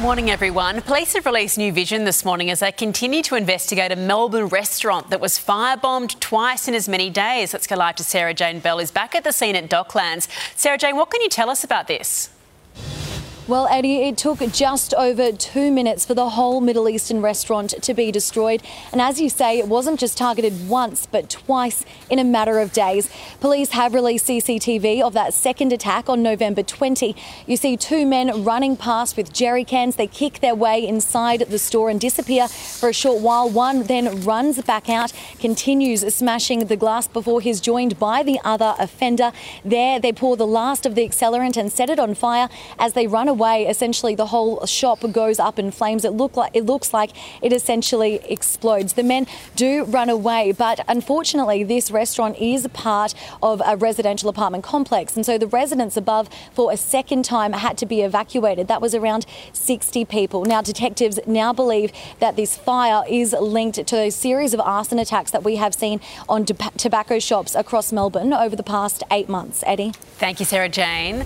Morning, everyone. Police have released new vision this morning as they continue to investigate a Melbourne restaurant that was firebombed twice in as many days. Let's go live to Sarah Jane Bell, who's back at the scene at Docklands. Sarah Jane, what can you tell us about this? Well, Eddie, it took just over two minutes for the whole Middle Eastern restaurant to be destroyed. And as you say, it wasn't just targeted once, but twice in a matter of days. Police have released CCTV of that second attack on November 20. You see two men running past with jerry cans. They kick their way inside the store and disappear for a short while. One then runs back out, continues smashing the glass before he's joined by the other offender. There, they pour the last of the accelerant and set it on fire as they run away essentially the whole shop goes up in flames. It look like it looks like it essentially explodes. The men do run away, but unfortunately, this restaurant is part of a residential apartment complex, and so the residents above, for a second time, had to be evacuated. That was around 60 people. Now, detectives now believe that this fire is linked to a series of arson attacks that we have seen on tobacco shops across Melbourne over the past eight months. Eddie. Thank you, Sarah Jane.